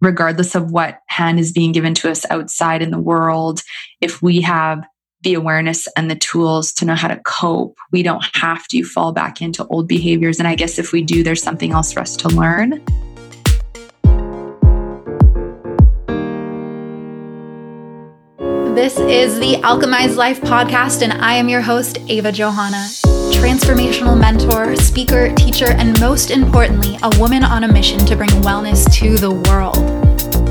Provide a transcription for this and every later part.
regardless of what hand is being given to us outside in the world, if we have the awareness and the tools to know how to cope, we don't have to fall back into old behaviors. And I guess if we do, there's something else for us to learn. This is the Alchemized Life podcast, and I am your host, Ava Johanna transformational mentor, speaker, teacher, and most importantly, a woman on a mission to bring wellness to the world.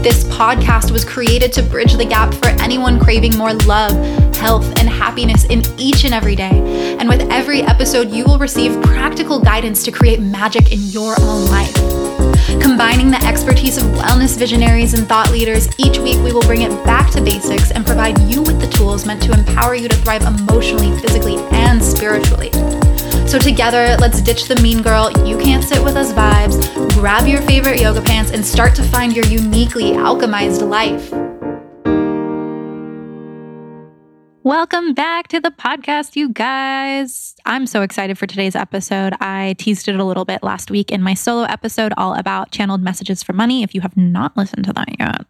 This podcast was created to bridge the gap for anyone craving more love, health, and happiness in each and every day. And with every episode, you will receive practical guidance to create magic in your own life. Combining the expertise of wellness visionaries and thought leaders, each week we will bring it back to basics and provide you with the tools meant to empower you to thrive emotionally, physically, and spiritually. So, together, let's ditch the mean girl, you can't sit with us vibes, grab your favorite yoga pants, and start to find your uniquely alchemized life. Welcome back to the podcast, you guys. I'm so excited for today's episode. I teased it a little bit last week in my solo episode, all about channeled messages for money. If you have not listened to that yet,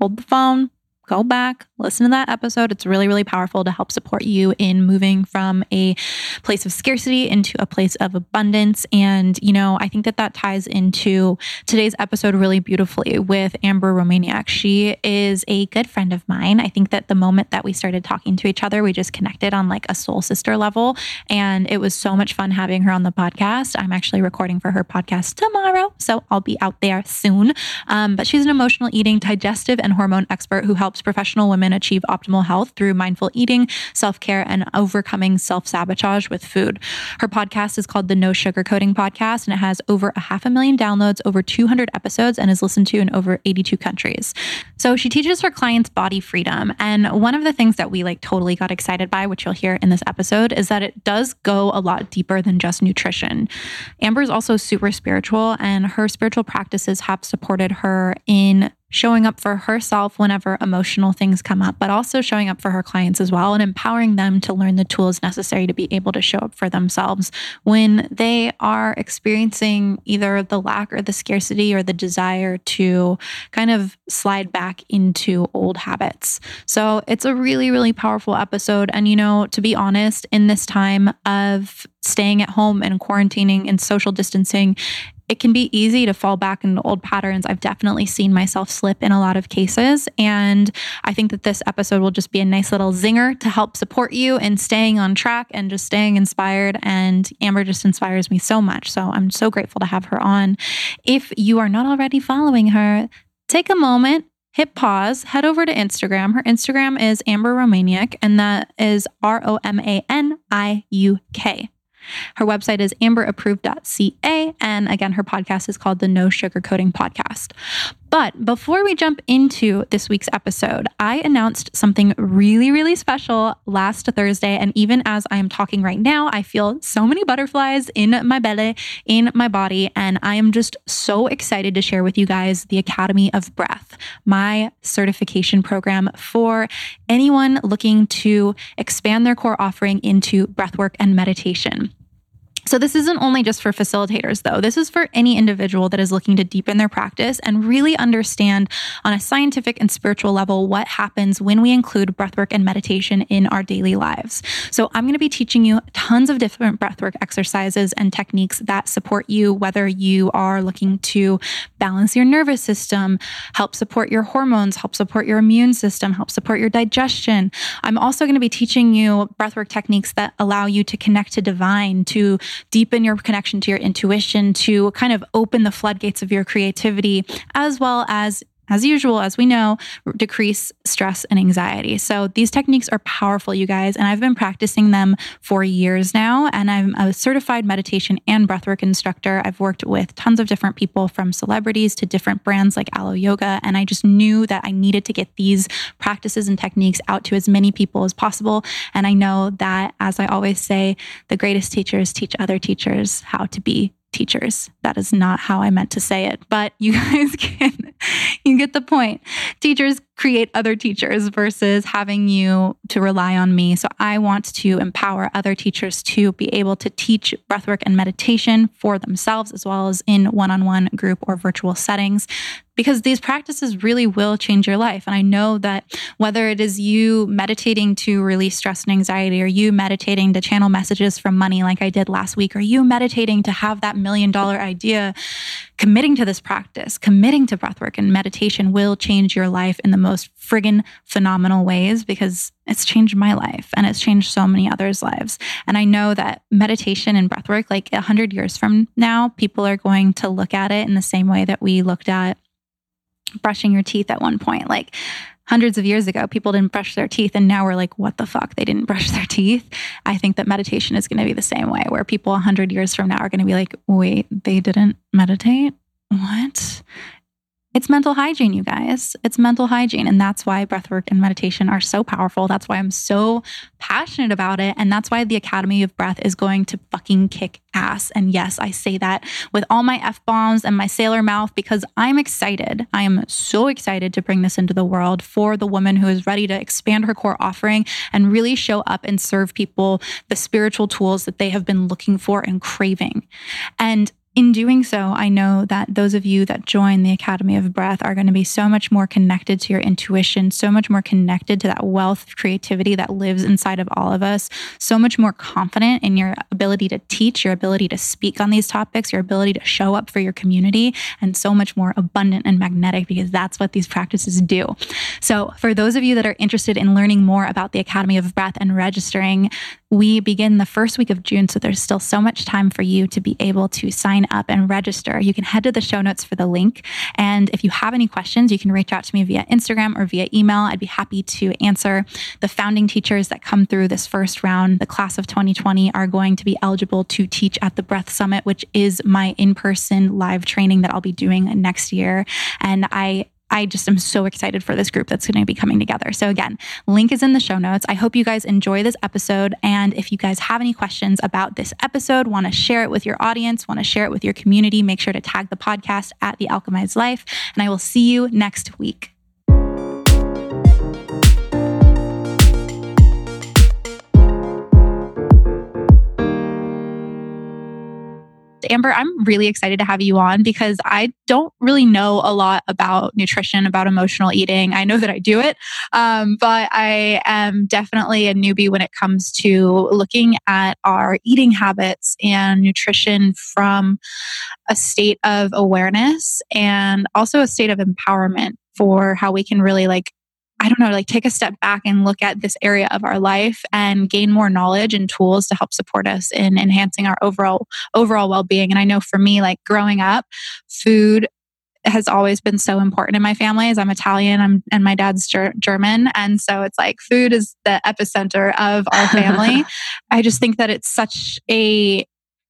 hold the phone, go back, listen to that episode. It's really, really powerful to help support you in moving from a place of scarcity into a place of abundance. And, you know, I think that that ties into today's episode really beautifully with Amber Romaniuk. She is a good friend of mine. I think that the moment that we started talking to each other, we just connected on like a soul sister level. And it was so much fun having her on the podcast. I'm actually recording for her podcast tomorrow. So I'll be out there soon. Um, but she's an emotional eating, digestive, and hormone expert who helps professional women achieve optimal health through mindful eating, self care, and overcoming self sabotage with food. Her podcast is called the No Sugarcoating Podcast, and it has over a half a million downloads, over 200 episodes, and is listened to in over 82 countries. So she teaches her clients body freedom. And one of the things that we like totally got excited by, which you'll hear in this episode, is that it does go a lot deeper than just nutrition. Amber is also super spiritual, and her spiritual practices have supported her in showing up for herself whenever emotional things come up, but also showing up for her clients as well and empowering them to learn the tools necessary to be able to show up for themselves when they are experiencing either the lack or the scarcity or the desire to kind of slide back into old habits. So it's a really, really powerful episode. And, you know, to be honest, in this time of staying at home and quarantining and social distancing, it can be easy to fall back into old patterns. I've definitely seen myself slip in a lot of cases. And I think that this episode will just be a nice little zinger to help support you in staying on track and just staying inspired. And Amber just inspires me so much. So I'm so grateful to have her on. If you are not already following her, take a moment, hit pause, head over to Instagram. Her Instagram is Amber Romaniuk, and that is R O M A N I U K. Her website is amberapproved.ca. And again, her podcast is called the No Sugarcoating Podcast. But before we jump into this week's episode, I announced something really, really special last Thursday. And even as I am talking right now, I feel so many butterflies in my belly, in my body. And I am just so excited to share with you guys the Academy of Breath, my certification program for anyone looking to expand their core offering into breathwork and meditation. So, this isn't only just for facilitators, though. This is for any individual that is looking to deepen their practice and really understand on a scientific and spiritual level what happens when we include breathwork and meditation in our daily lives. So, I'm going to be teaching you tons of different breathwork exercises and techniques that support you, whether you are looking to balance your nervous system, help support your hormones, help support your immune system, help support your digestion. I'm also going to be teaching you breathwork techniques that allow you to connect to divine, to deepen your connection to your intuition, to kind of open the floodgates of your creativity, as well as as usual, as we know, decrease stress and anxiety. So these techniques are powerful, you guys, and I've been practicing them for years now. And I'm a certified meditation and breathwork instructor. I've worked with tons of different people from celebrities to different brands like Alo Yoga. And I just knew that I needed to get these practices and techniques out to as many people as possible. And I know that, as I always say, the greatest teachers teach other teachers how to be teachers. That is not how I meant to say it, but you guys can you get the point. Teachers create other teachers versus having you to rely on me. So I want to empower other teachers to be able to teach breathwork and meditation for themselves as well as in one-on-one group or virtual settings because these practices really will change your life. And I know that whether it is you meditating to release stress and anxiety, or you meditating to channel messages from money like I did last week, or you meditating to have that million dollar idea, committing to this practice, committing to breathwork and meditation will change your life in the most friggin' phenomenal ways because it's changed my life and it's changed so many others' lives. And I know that meditation and breathwork, like a hundred years from now, people are going to look at it in the same way that we looked at brushing your teeth at one point. Like hundreds of years ago, people didn't brush their teeth, and now we're like, what the fuck? They didn't brush their teeth. I think that meditation is going to be the same way, where people 100 years from now are going to be like, wait, they didn't meditate? What? It's mental hygiene, you guys. It's mental hygiene. And that's why breathwork and meditation are so powerful. That's why I'm so passionate about it. And that's why the Academy of Breath is going to fucking kick ass. And yes, I say that with all my F bombs and my sailor mouth because I'm excited. I am so excited to bring this into the world for the woman who is ready to expand her core offering and really show up and serve people the spiritual tools that they have been looking for and craving. And in doing so, I know that those of you that join the Academy of Breath are going to be so much more connected to your intuition, so much more connected to that wealth of creativity that lives inside of all of us, so much more confident in your ability to teach, your ability to speak on these topics, your ability to show up for your community, and so much more abundant and magnetic because that's what these practices do. So, for those of you that are interested in learning more about the Academy of Breath and registering, we begin the first week of June. So, there's still so much time for you to be able to sign up and register, you can head to the show notes for the link. And if you have any questions, you can reach out to me via Instagram or via email. I'd be happy to answer. The founding teachers that come through this first round, the class of 2020, are going to be eligible to teach at the Breath Summit, which is my in person live training that I'll be doing next year. And I I just am so excited for this group that's going to be coming together. So, again, link is in the show notes. I hope you guys enjoy this episode. And if you guys have any questions about this episode, want to share it with your audience, want to share it with your community, make sure to tag the podcast at The Alchemized Life. And I will see you next week. Amber, I'm really excited to have you on because I don't really know a lot about nutrition, about emotional eating. I know that I do it, um, but I am definitely a newbie when it comes to looking at our eating habits and nutrition from a state of awareness and also a state of empowerment for how we can really like I don't know, like take a step back and look at this area of our life and gain more knowledge and tools to help support us in enhancing our overall overall well-being. And I know for me, like growing up, food has always been so important in my family as I'm Italian I'm, and my dad's ger- German. And so it's like food is the epicenter of our family. I just think that it's such a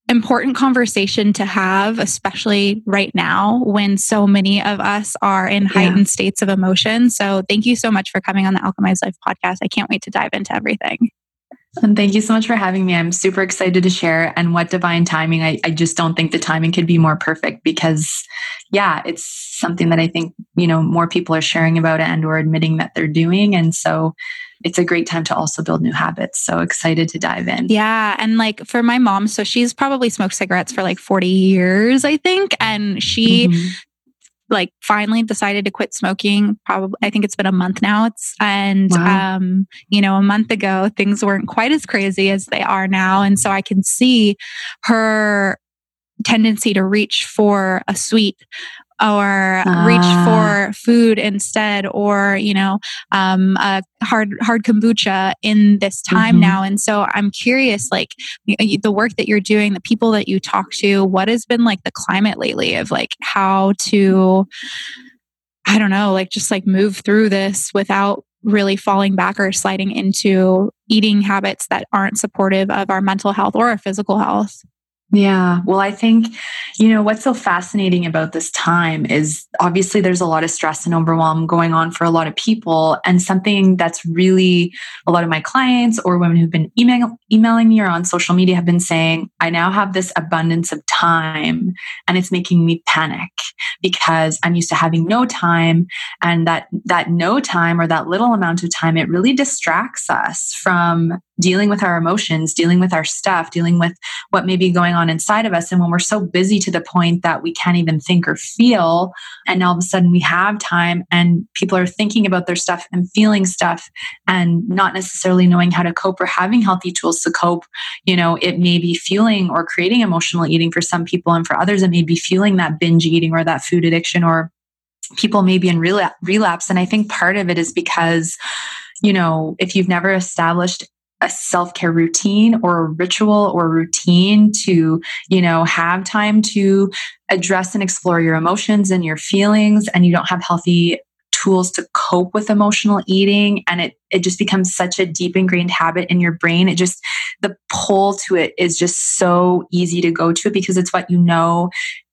important conversation to have, especially right now when so many of us are in heightened yeah. states of emotion. So, thank you so much for coming on the Alchemized Life podcast. I can't wait to dive into everything. And thank you so much for having me. I'm super excited to share. And what divine timing. I, I just don't think the timing could be more perfect because, yeah, it's something that I think, you know, more people are sharing about and or admitting that they're doing. And so it's a great time to also build new habits. So excited to dive in. Yeah. And like for my mom, so she's probably smoked cigarettes for like 40 years, I think. And she, mm-hmm. like finally decided to quit smoking probably i think it's been a month now it's and wow. um you know a month ago things weren't quite as crazy as they are now and so i can see her tendency to reach for a sweet or reach ah. for food instead or you know um, a hard hard kombucha in this time mm-hmm. now and so i'm curious like the work that you're doing the people that you talk to what has been like the climate lately of like how to i don't know like just like move through this without really falling back or sliding into eating habits that aren't supportive of our mental health or our physical health Yeah. Well, I think, you know, what's so fascinating about this time is obviously there's a lot of stress and overwhelm going on for a lot of people. And something that's really a lot of my clients or women who've been email, emailing me or on social media have been saying, I now have this abundance of time and it's making me panic because I'm used to having no time. And that, that no time or that little amount of time, it really distracts us from dealing with our emotions, dealing with our stuff, dealing with what may be going on inside of us. And when we're so busy to the point that we can't even think or feel, and all of a sudden we have time and people are thinking about their stuff and feeling stuff and not necessarily knowing how to cope or having healthy tools to cope, you know, it may be fueling or creating emotional eating for some people. And for others, it may be fueling that binge eating or that food addiction or people may be in relapse. And I think part of it is because you know, if you've never established a self-care routine or a ritual or routine to you know have time to address and explore your emotions and your feelings and you don't have healthy tools to cope with emotional eating and it it just becomes such a deep ingrained habit in your brain. It just the pull to it is just so easy to go to because it's what you know.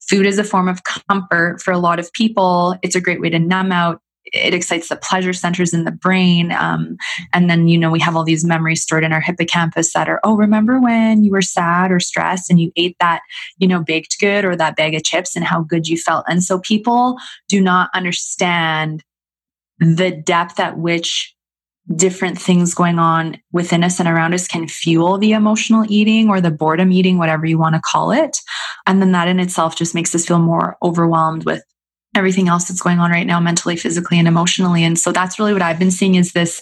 Food is a form of comfort for a lot of people. It's a great way to numb out it excites the pleasure centers in the brain. Um, and then, you know, we have all these memories stored in our hippocampus that are, oh, remember when you were sad or stressed and you ate that, you know, baked good or that bag of chips and how good you felt. And so people do not understand the depth at which different things going on within us and around us can fuel the emotional eating or the boredom eating, whatever you want to call it. And then that in itself just makes us feel more overwhelmed with everything else that's going on right now mentally physically and emotionally. And so that's really what i've been seeing is this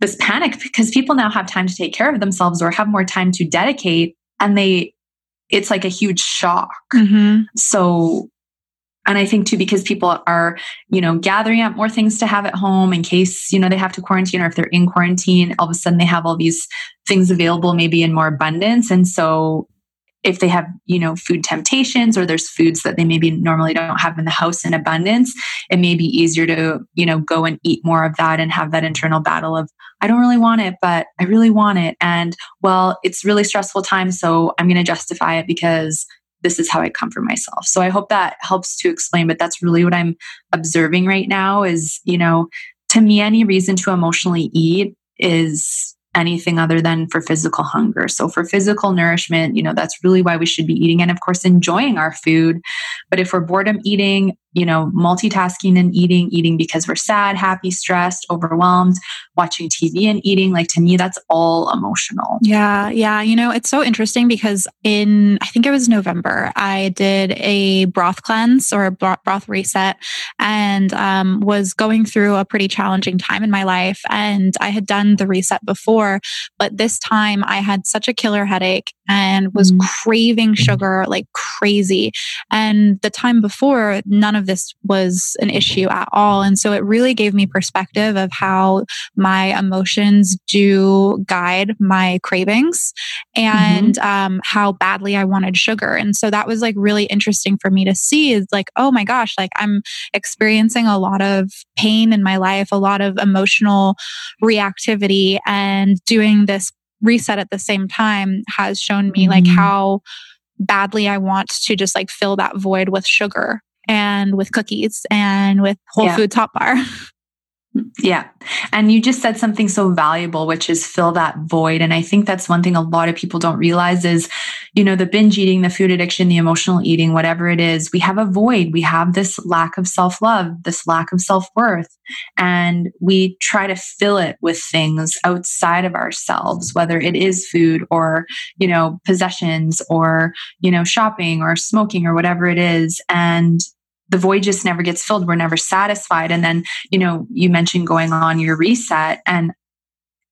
this panic because people now have time to take care of themselves or have more time to dedicate and they it's like a huge shock. Mm-hmm. so and i think too because people are you know gathering up more things to have at home in case you know they have to quarantine or if they're in quarantine all of a sudden they have all these things available maybe in more abundance. And so if they have you know food temptations or there's foods that they maybe normally don't have in the house in abundance it may be easier to you know go and eat more of that and have that internal battle of i don't really want it but i really want it. And well it's really stressful time so i'm going to justify it because this is how i comfort myself. So i hope that helps to explain but that's really what i'm observing right now is you know to me any reason to emotionally eat is anything other than for physical hunger. So for physical nourishment, you know, that's really why we should be eating and of course enjoying our food. But if we're boredom eating, you know, multitasking and eating, eating because we're sad, happy, stressed, overwhelmed, watching TV and eating, like to me, that's all emotional. Yeah. Yeah. You know, it's so interesting because in, I think it was November, I did a broth cleanse or a broth reset and um, was going through a pretty challenging time in my life. And I had done the reset before, but this time I had such a killer headache and was mm. craving sugar like crazy. And the time before, none of of this was an issue at all. And so it really gave me perspective of how my emotions do guide my cravings and mm-hmm. um, how badly I wanted sugar. And so that was like really interesting for me to see is like, oh my gosh, like I'm experiencing a lot of pain in my life, a lot of emotional reactivity, and doing this reset at the same time has shown me mm-hmm. like how badly I want to just like fill that void with sugar and with cookies and with Whole yeah. Foods Hot Bar. Yeah. And you just said something so valuable, which is fill that void. And I think that's one thing a lot of people don't realize is, you know, the binge eating, the food addiction, the emotional eating, whatever it is, we have a void. We have this lack of self love, this lack of self worth. And we try to fill it with things outside of ourselves, whether it is food or, you know, possessions or, you know, shopping or smoking or whatever it is. And the void just never gets filled. We're never satisfied. And then, you know, you mentioned going on your reset, and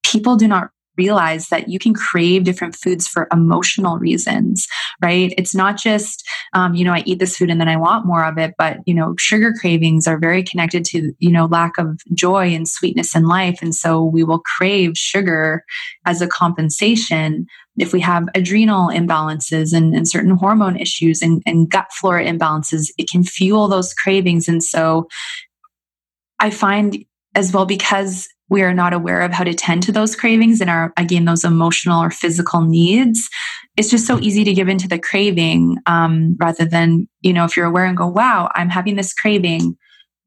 people do not realize that you can crave different foods for emotional reasons, right? It's not just, um, you know, I eat this food and then I want more of it, but, you know, sugar cravings are very connected to, you know, lack of joy and sweetness in life. And so we will crave sugar as a compensation if we have adrenal imbalances and, and certain hormone issues and, and gut flora imbalances, it can fuel those cravings. And so I find as well because we are not aware of how to tend to those cravings and our again those emotional or physical needs it's just so easy to give into the craving um, rather than, you know, if you're aware and go, wow, I'm having this craving.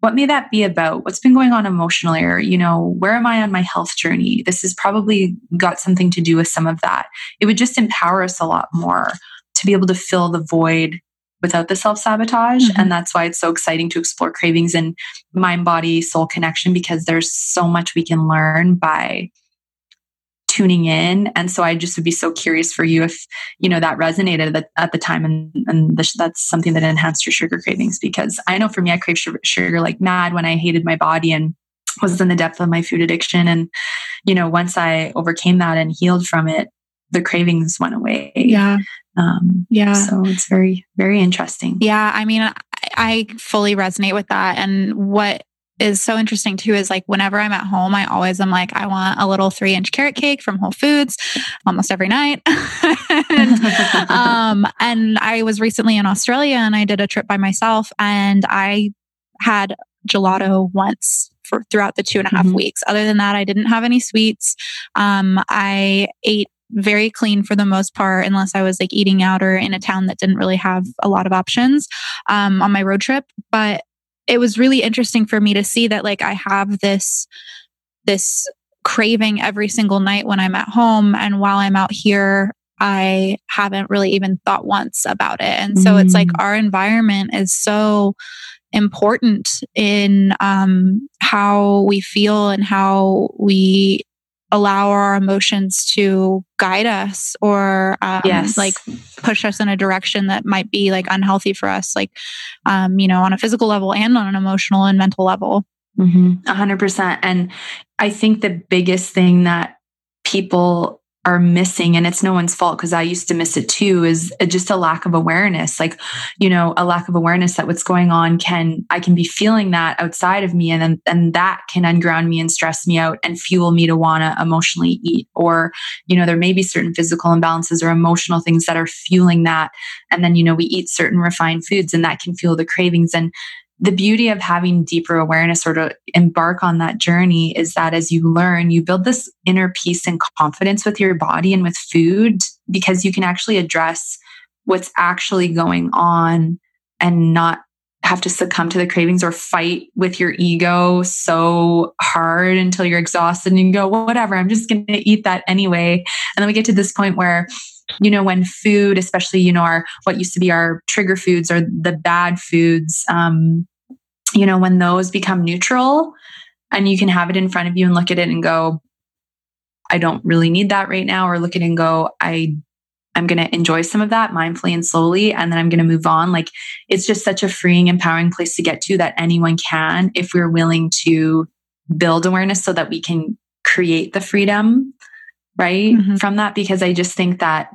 What may that be about? What's been going on emotionally? Or, you know, where am I on my health journey? This has probably got something to do with some of that. It would just empower us a lot more to be able to fill the void without the self sabotage. Mm-hmm. And that's why it's so exciting to explore cravings and mind body soul connection because there's so much we can learn by tuning in. And so I just would be so curious for you if, you know, that resonated at, at the time and, and the, that's something that enhanced your sugar cravings. Because I know for me, I crave sugar, sugar like mad when I hated my body and was in the depth of my food addiction. And, you know, once I overcame that and healed from it, the cravings went away. Yeah. Um, yeah. So it's very, very interesting. Yeah. I mean, I, I fully resonate with that. And what is so interesting too is like whenever I'm at home, I always am like, I want a little three inch carrot cake from Whole Foods almost every night. and, um, and I was recently in Australia and I did a trip by myself and I had gelato once for throughout the two and a half mm-hmm. weeks. Other than that, I didn't have any sweets. Um, I ate very clean for the most part, unless I was like eating out or in a town that didn't really have a lot of options um, on my road trip. But it was really interesting for me to see that like I have this this craving every single night when I'm at home and while I'm out here I haven't really even thought once about it. And so mm. it's like mm. our environment is so important in um, how we feel and how we allow our emotions to guide us or um, yes. like push us in a direction that might be like unhealthy for us like um, you know on a physical level and on an emotional and mental level mm-hmm. 100% and i think the biggest thing that people are missing and it's no one's fault because i used to miss it too is uh, just a lack of awareness. Like you know a lack of awareness that what's going on can i can be feeling that outside of me and then and that can unground me and stress me out and fuel me to want to emotionally eat. Or you know there may be certain physical imbalances or emotional things that are fueling that and then you know we eat certain refined foods and that can fuel the cravings. And the beauty of having deeper awareness or to embark on that journey is that as you learn, you build this inner peace and confidence with your body and with food because you can actually address what's actually going on and not have to succumb to the cravings or fight with your ego so hard until you're exhausted and you go, whatever, I'm just going to eat that anyway. And then we get to this point where you know when food especially you know our what used to be our trigger foods or the bad foods um you know when those become neutral and you can have it in front of you and look at it and go i don't really need that right now or look at it and go i i'm going to enjoy some of that mindfully and slowly and then i'm going to move on. Like it's just such a freeing empowering place to get to that anyone can if we're willing to build awareness so that we can create the freedom right mm-hmm. from that because i just think that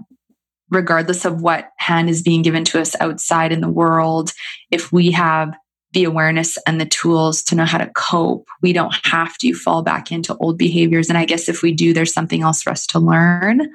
regardless of what hand is being given to us outside in the world if we have the awareness and the tools to know how to cope. We don't have to fall back into old behaviors. And i guess if we do there's something else for us to learn.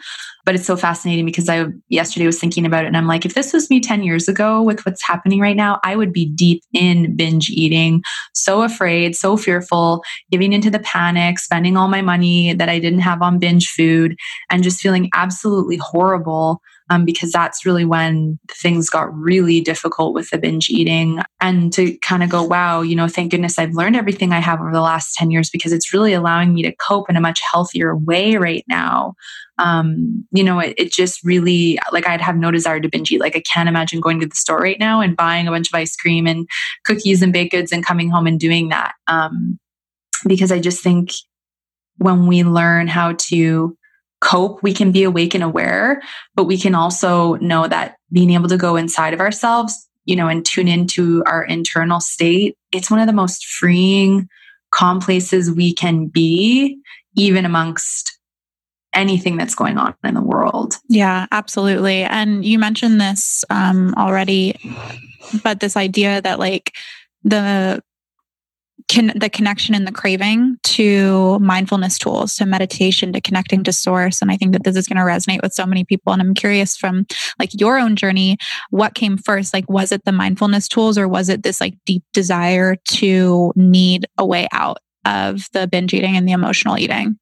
But it's so fascinating because i yesterday was thinking about it and i'm like if this was me 10 years ago with what's happening right now i would be deep in binge eating so afraid so fearful giving into the panic spending all my money that i didn't have on binge food and just feeling absolutely horrible um, because that's really when things got really difficult with the binge eating. And to kind of go, wow, you know, thank goodness I've learned everything I have over the last 10 years because it's really allowing me to cope in a much healthier way right now. Um, you know, it, it just really, like, I'd have no desire to binge eat. Like, I can't imagine going to the store right now and buying a bunch of ice cream and cookies and baked goods and coming home and doing that. Um, because I just think when we learn how to cope, we can be awake and aware, but we can also know that being able to go inside of ourselves, you know, and tune into our internal state, it's one of the most freeing, calm places we can be, even amongst anything that's going on in the world. Yeah, absolutely. And you mentioned this um, already, but this idea that like the can the connection and the craving to mindfulness tools to meditation to connecting to source. And i think that this is going to resonate with so many people. And i'm curious from like your own journey what came first? Like was it the mindfulness tools or was it this like deep desire to need a way out of the binge eating and the emotional eating?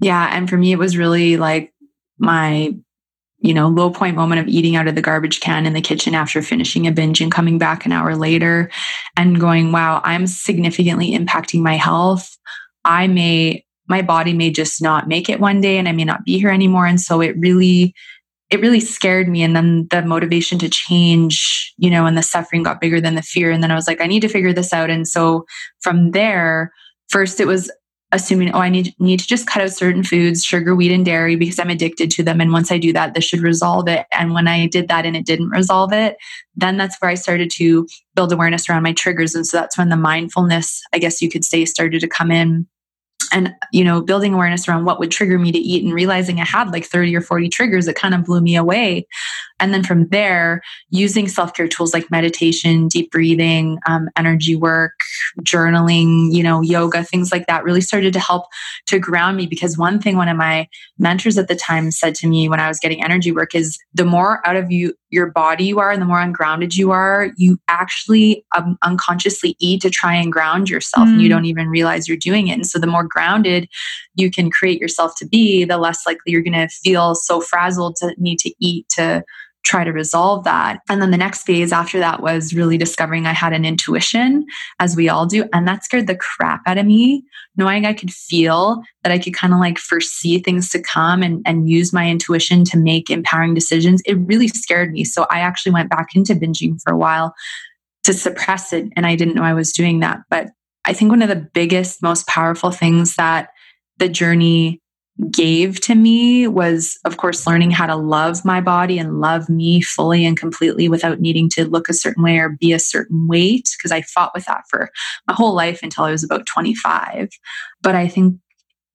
Yeah and for me it was really like my you know, low point moment of eating out of the garbage can in the kitchen after finishing a binge and coming back an hour later and going, wow, I'm significantly impacting my health. I may, my body may just not make it one day and I may not be here anymore. And so it really, it really scared me. And then the motivation to change, you know, and the suffering got bigger than the fear. And then I was like, I need to figure this out. And so from there, first it was assuming, oh, I need, need to just cut out certain foods, sugar, wheat, and dairy because I'm addicted to them. And once I do that, this should resolve it. And when I did that and it didn't resolve it, then that's where I started to build awareness around my triggers. And so that's when the mindfulness, I guess you could say, started to come in and you know building awareness around what would trigger me to eat and realizing i had like 30 or 40 triggers it kind of blew me away. And then from there using self-care tools like meditation deep breathing um, energy work journaling you know yoga things like that really started to help to ground me because one thing one of my mentors at the time said to me when i was getting energy work is the more out of you your body you are and the more ungrounded you are you actually um, unconsciously eat to try and ground yourself mm. and you mm. don't even realize you're doing it and so the more grounded you can create yourself to be the less likely you're going to feel so frazzled to need to eat to try to resolve that. And then the next phase after that was really discovering I had an intuition, as we all do. And that scared the crap out of me, knowing I could feel that I could kind of like foresee things to come and, and use my intuition to make empowering decisions. It really scared me. So I actually went back into binging for a while to suppress it. And I didn't know I was doing that. But I think one of the biggest, most powerful things that the journey gave to me was, of course, learning how to love my body and love me fully and completely without needing to look a certain way or be a certain weight. Because I fought with that for my whole life until I was about 25. But I think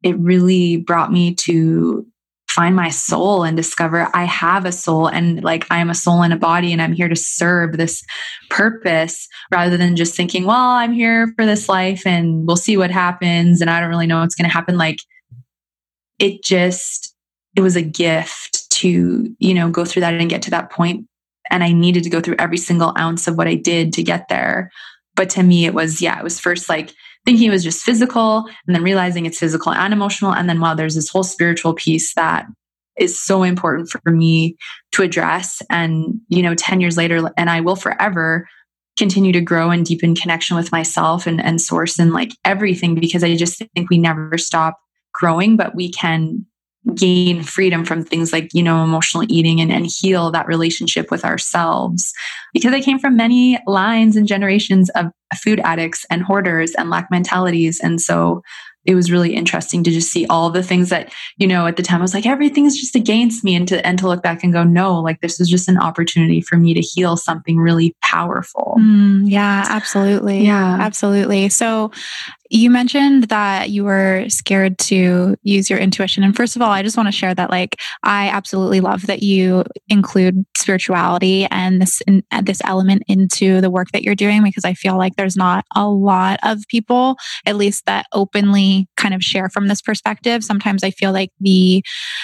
it really brought me to find my soul and discover I have a soul and like I am a soul in a body and I'm here to serve this purpose rather than just thinking, well, I'm here for this life and we'll see what happens and I don't really know what's going to happen. Like it just it was a gift to you know go through that and get to that point. And i needed to go through every single ounce of what i did to get there. But to me it was yeah it was first like thinking it was just physical and then realizing it's physical and emotional. And then wow there's this whole spiritual piece that is so important for me to address. And you know 10 years later and i will forever continue to grow and deepen connection with myself and, and source and like everything because i just think we never stop growing, but we can gain freedom from things like, you know, emotional eating and, and heal that relationship with ourselves. Because I came from many lines and generations of food addicts and hoarders and lack mentalities. And so it was really interesting to just see all the things that you know at the time I was like everything's just against me. And to and to look back and go no like this was just an opportunity for me to heal something really powerful. Mm, yeah absolutely. Yeah. Absolutely. So you mentioned that you were scared to use your intuition. And first of all, I just want to share that like I absolutely love that you include spirituality and this in, this element into the work that you're doing because I feel like there's not a lot of people at least that openly kind of share from this perspective. Sometimes I feel like the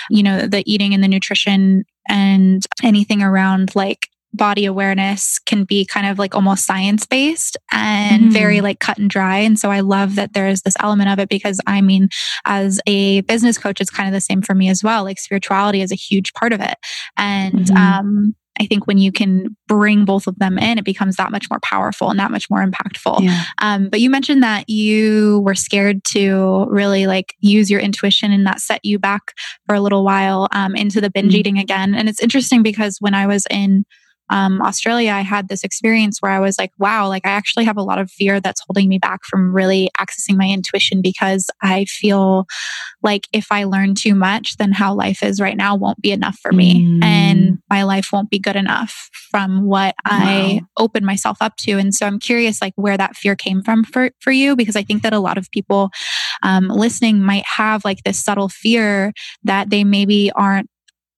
you know the eating and the nutrition and anything around like body awareness can be kind of like almost science based and mm. very like cut and dry. And so I love that there is this element of it because I mean, as a business coach, it's kind of the same for me as well. Like spirituality is a huge part of it. And, mm. um, I think when you can bring both of them in, it becomes that much more powerful and that much more impactful. Yeah. Um, but you mentioned that you were scared to really like use your intuition and that set you back for a little while um, into the binge mm eating again. And it's interesting because when I was in um, Australia, I had this experience where I was like, wow, like I actually have a lot of fear that's holding me back from really accessing my intuition because I feel like if I learn too much, then how life is right now won't be enough for me. Mm. And my life won't be good enough from what wow. I open myself up to. And so I'm curious, like, where that fear came from for, for you, because I think that a lot of people um, listening might have like this subtle fear that they maybe aren't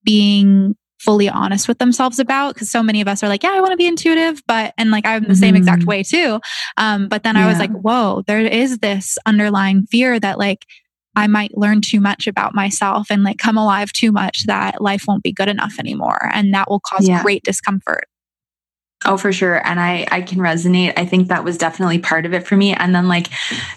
being fully honest with themselves about because so many of us are like yeah i want to be intuitive but and like i'm the mm-hmm. same exact mm-hmm. way too um, but then yeah. i was like whoa there is this underlying fear that like I might learn too much about myself and like come alive too much that life won't be good enough anymore. And that will cause yeah. great discomfort. Oh, for sure. And I, I can resonate. I think that was definitely part of it for me. And then like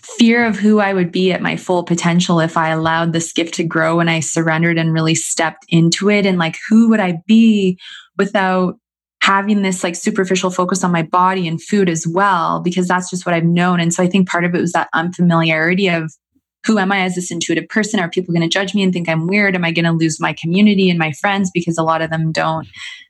fear of who I would be at my full potential if I allowed this gift to grow and I surrendered and really stepped into it. And like, who would I be without having this like superficial focus on my body and food as well? Because that's just what I've known. And so I think part of it was that unfamiliarity of who am I as this intuitive person? Are people going to judge me and think I'm weird? Am I going to lose my community and my friends because a lot of them don't?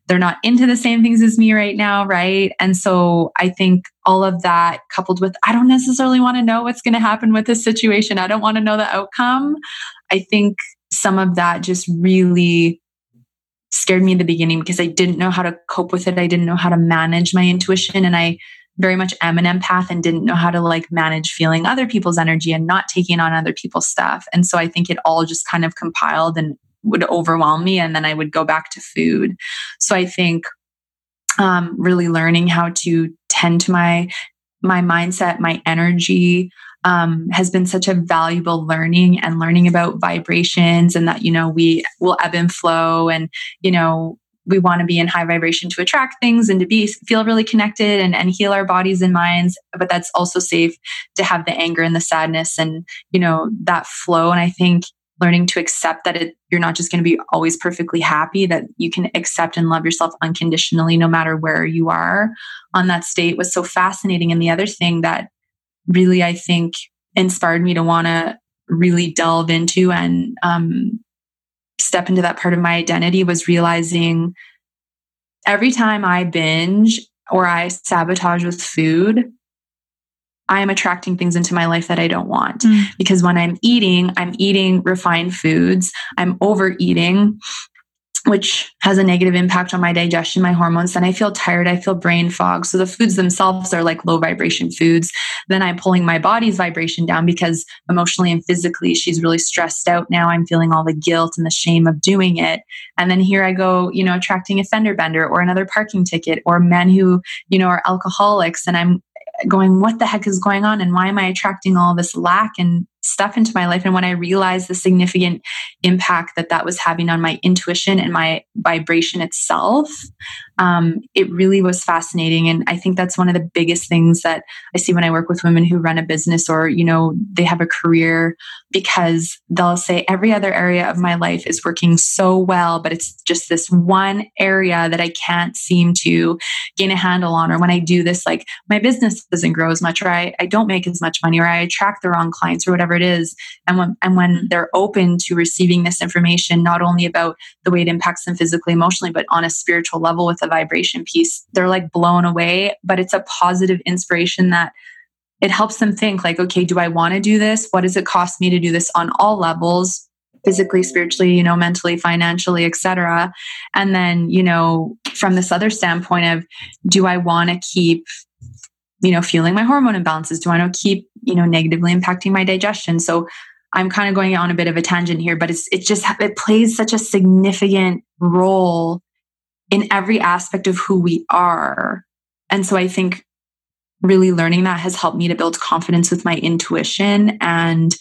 They're not into the same things as me right now, right? And so I think all of that coupled with I don't necessarily want to know what's going to happen with this situation. I don't want to know the outcome. I think some of that just really scared me in the beginning because I didn't know how to cope with it. I didn't know how to manage my intuition and I very much am an empath and didn't know how to like manage feeling other people's energy and not taking on other people's stuff. And so I think it all just kind of compiled and would overwhelm me. And then I would go back to food. So I think um, really learning how to tend to my my mindset, my energy, um, has been such a valuable learning and learning about vibrations and that you know we will ebb and flow and you know we want to be in high vibration to attract things and to be feel really connected and, and heal our bodies and minds. But that's also safe to have the anger and the sadness and you know that flow. And i think learning to accept that it, you're not just going to be always perfectly happy that you can accept and love yourself unconditionally no matter where you are on that state was so fascinating. And the other thing that really i think inspired me to want to really delve into and um, step into that part of my identity was realizing every time I binge or I sabotage with food, I am attracting things into my life that I don't want. Mm. Because when I'm eating, I'm eating refined foods, I'm overeating, which has a negative impact on my digestion, my hormones. Then I feel tired. I feel brain fog. So the foods themselves are like low vibration foods. Then I'm pulling my body's vibration down because emotionally and physically, she's really stressed out now. I'm feeling all the guilt and the shame of doing it. And then here I go, you know, attracting a fender bender or another parking ticket or men who, you know, are alcoholics. And I'm going, what the heck is going on? And why am I attracting all this lack and stuff into my life. And when I realized the significant impact that that was having on my intuition and my vibration itself, um, it really was fascinating. And I think that's one of the biggest things that I see when I work with women who run a business or, you know, they have a career because they'll say every other area of my life is working so well, but it's just this one area that I can't seem to gain a handle on. Or when I do this, like my business doesn't grow as much, or I, I don't make as much money, or I attract the wrong clients, or whatever it is. And when, and when mm-hmm. they're open to receiving this information, not only about the way it impacts them physically, emotionally, but on a spiritual level with a vibration piece, they're like blown away. But it's a positive inspiration that it helps them think like, okay, do I want to do this? What does it cost me to do this on all levels? physically spiritually you know mentally financially etc and then you know from this other standpoint of do i want to keep you know feeling my hormone imbalances do i want to keep you know negatively impacting my digestion so i'm kind of going on a bit of a tangent here but it's it just it plays such a significant role in every aspect of who we are and so i think really learning that has helped me to build confidence with my intuition and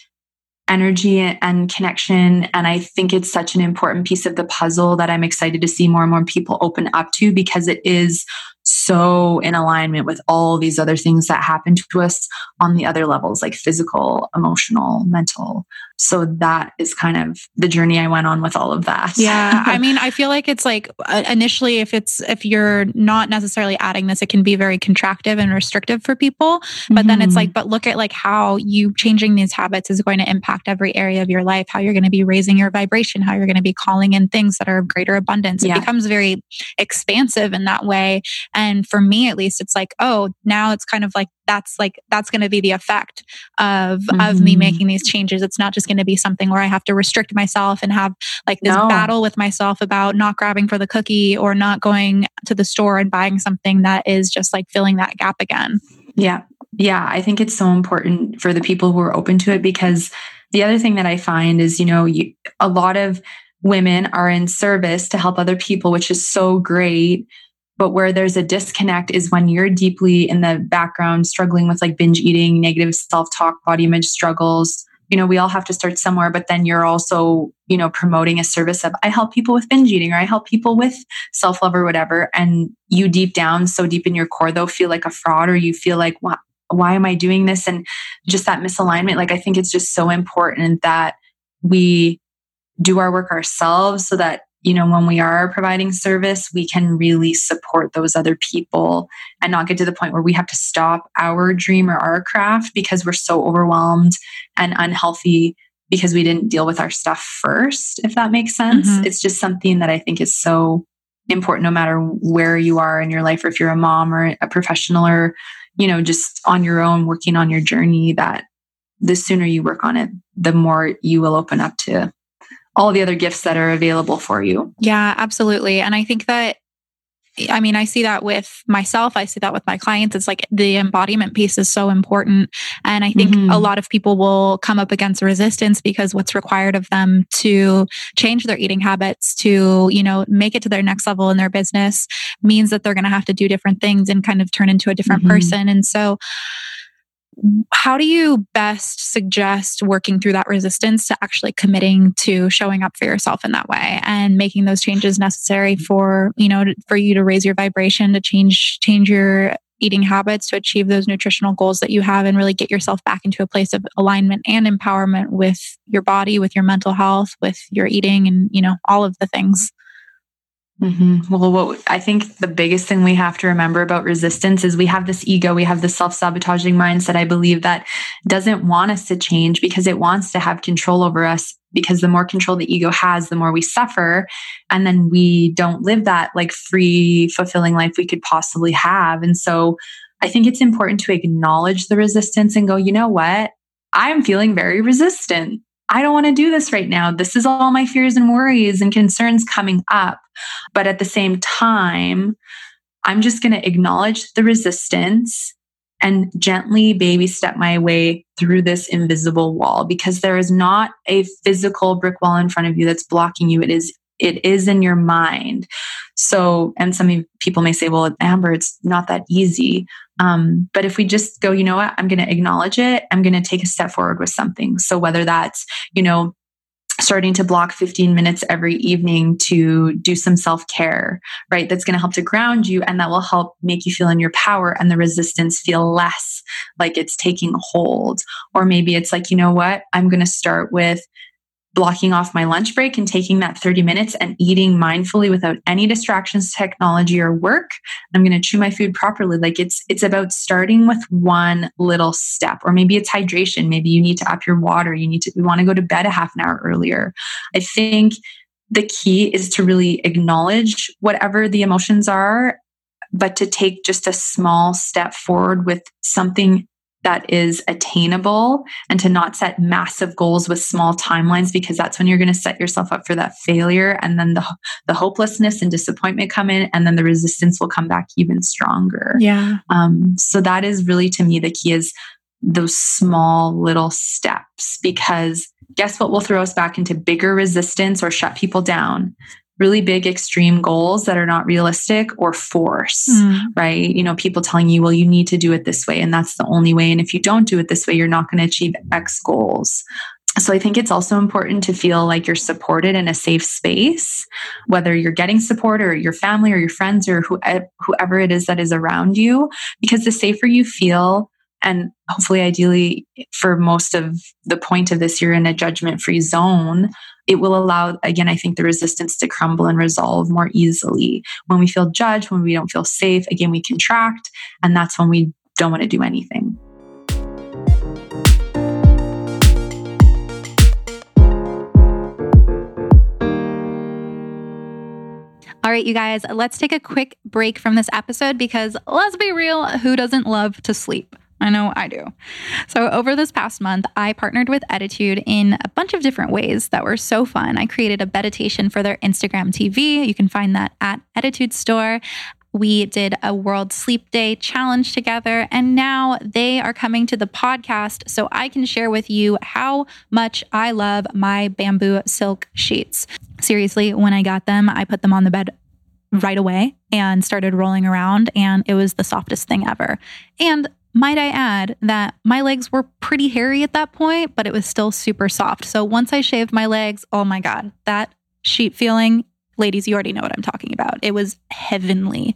energy and connection. And I think it's such an important piece of the puzzle that I'm excited to see more and more people open up to because it is so in alignment with all these other things that happen to us on the other levels, like physical, emotional, mental. So that is kind of the journey I went on with all of that. Yeah. I mean, I feel like it's like uh, initially, if it's, if you're not necessarily adding this, it can be very contractive and restrictive for people. But mm-hmm. then it's mm-hmm. like, but look at like how you changing these habits is going to impact every area of your life, how you're going to be raising your vibration, how you're going to be calling in things that are of greater abundance. It becomes very expansive in that way. And for me, at least, it's like, oh, now it's kind of like that's like that's going to be the effect of mm-hmm. of me mm-hmm. making these changes. It's not just going to be something where I have to restrict myself and have like this no. battle with myself about not grabbing for the cookie or not going to the store and buying something that is just like filling that gap again. Yeah. Yeah, I think it's so important for the people who are open to it because the other thing that I find is, you know, you, a lot of women are in service to help other people, which is so great. But where there's a disconnect is when you're deeply in the background struggling with like binge eating, negative self talk, body image struggles. You know, we all have to start somewhere, but then you're also, you know, promoting a service of I help people with binge eating or I help people with self love or whatever. And you deep down, so deep in your core, though, feel like a fraud or you feel like, wow, why am I doing this? And just that misalignment. Like, I think it's just so important that we do our work ourselves so that you know when we are providing service we can really support those other people and not get to the point where we have to stop our dream or our craft because we're so overwhelmed and unhealthy because we didn't deal with our stuff first if that makes sense mm-hmm. it's just something that i think is so important no matter where you are in your life or if you're a mom or a professional or you know just on your own working on your journey that the sooner you work on it the more you will open up to all the other gifts that are available for you. Yeah, absolutely. And I think that I mean, I see that with myself. I see that with my clients. It's like the embodiment piece is so important. And I think mm-hmm. a lot of people will come up against resistance because what's required of them to change their eating habits, to, you know, make it to their next level in their business means that they're going to have to do different things and kind of turn into a different mm-hmm. person. And so, how do you best suggest working through that resistance to actually committing to showing up for yourself in that way and making those changes necessary mm-hmm. for you know for you to raise your vibration to change change your eating habits to achieve those nutritional goals that you have and really get yourself back into a place of alignment and empowerment with your body with your mental health with your eating and you know all of the things Mm-hmm. Well, what I think the biggest thing we have to remember about resistance is we have this ego, we have this self sabotaging mindset. I believe that doesn't want us to change because it wants to have control over us. Because the more control the ego has, the more we suffer. And then we don't live that like free, fulfilling life we could possibly have. And so I think it's important to acknowledge the resistance and go, you know what? I'm feeling very resistant. I don't want to do this right now. This is all my fears and worries and concerns coming up. But at the same time, I'm just going to acknowledge the resistance and gently baby step my way through this invisible wall because there is not a physical brick wall in front of you that's blocking you. It is it is in your mind. So, and some people may say, well, Amber, it's not that easy. Um, but if we just go, you know what, I'm going to acknowledge it, I'm going to take a step forward with something. So, whether that's, you know, starting to block 15 minutes every evening to do some self care, right? That's going to help to ground you and that will help make you feel in your power and the resistance feel less like it's taking hold. Or maybe it's like, you know what? I'm going to start with blocking off my lunch break and taking that 30 minutes and eating mindfully without any distractions technology or work. I'm going to chew my food properly. Like it's it's about starting with one little step or maybe it's hydration. Maybe you need to up your water. You need to you want to go to bed a half an hour earlier. I think the key is to really acknowledge whatever the emotions are but to take just a small step forward with something that is attainable and to not set massive goals with small timelines because that's when you're going to set yourself up for that failure and then the the hopelessness and disappointment come in and then the resistance will come back even stronger. Yeah. Um, so that is really to me the key is those small little steps because guess what will throw us back into bigger resistance or shut people down really big extreme goals that are not realistic or force, mm. right? You know, people telling you, well, you need to do it this way and that's the only way. And if you don't do it this way, you're not going to achieve X goals. So I think it's also important to feel like you're supported in a safe space, whether you're getting support or your family or your friends or whoever it is that is around you, because the safer you feel, and hopefully ideally for most of the point of this you're in a judgment free zone it will allow again i think the resistance to crumble and resolve more easily when we feel judged when we don't feel safe again we contract and that's when we don't want to do anything All right, you guys, let's take a quick break from this episode because let's be real, who doesn't love to sleep? I know I do. So, over this past month, I partnered with Ettitude in a bunch of different ways that were so fun. I created a meditation for their Instagram TV. You can find that at Ettitude Store. We did a World Sleep Day challenge together, and now they are coming to the podcast so I can share with you how much I love my bamboo silk sheets. Seriously, when I got them, I put them on the bed right away and started rolling around, and it was the softest thing ever. And might I add that my legs were pretty hairy at that point, but it was still super soft. So once I shaved my legs, oh my God, that sheet feeling Ladies, you already know what I'm talking about. It was heavenly.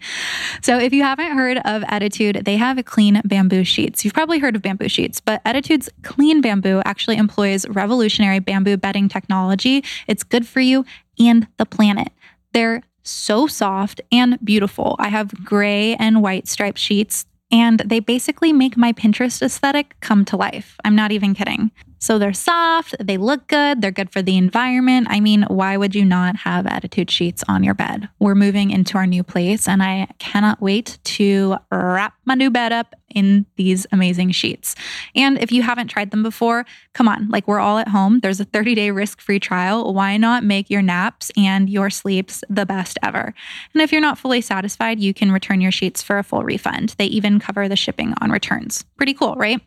So, if you haven't heard of Ettitude, they have clean bamboo sheets. You've probably heard of bamboo sheets, but Ettitude's clean bamboo actually employs revolutionary bamboo bedding technology. It's good for you and the planet. They're so soft and beautiful. I have gray and white striped sheets, and they basically make my Pinterest aesthetic come to life. I'm not even kidding. So they're soft, they look good, they're good for the environment. I mean, why would you not have Ettitude sheets on your bed? We're moving into our new place, and I cannot wait to wrap my new bed up in these amazing sheets. And if you haven't tried them before, come on, like we're all at home. There's a 30 day risk free trial. Why not make your naps and your sleeps the best ever? And if you're not fully satisfied, you can return your sheets for a full refund. They even cover the shipping on returns. Pretty cool, right?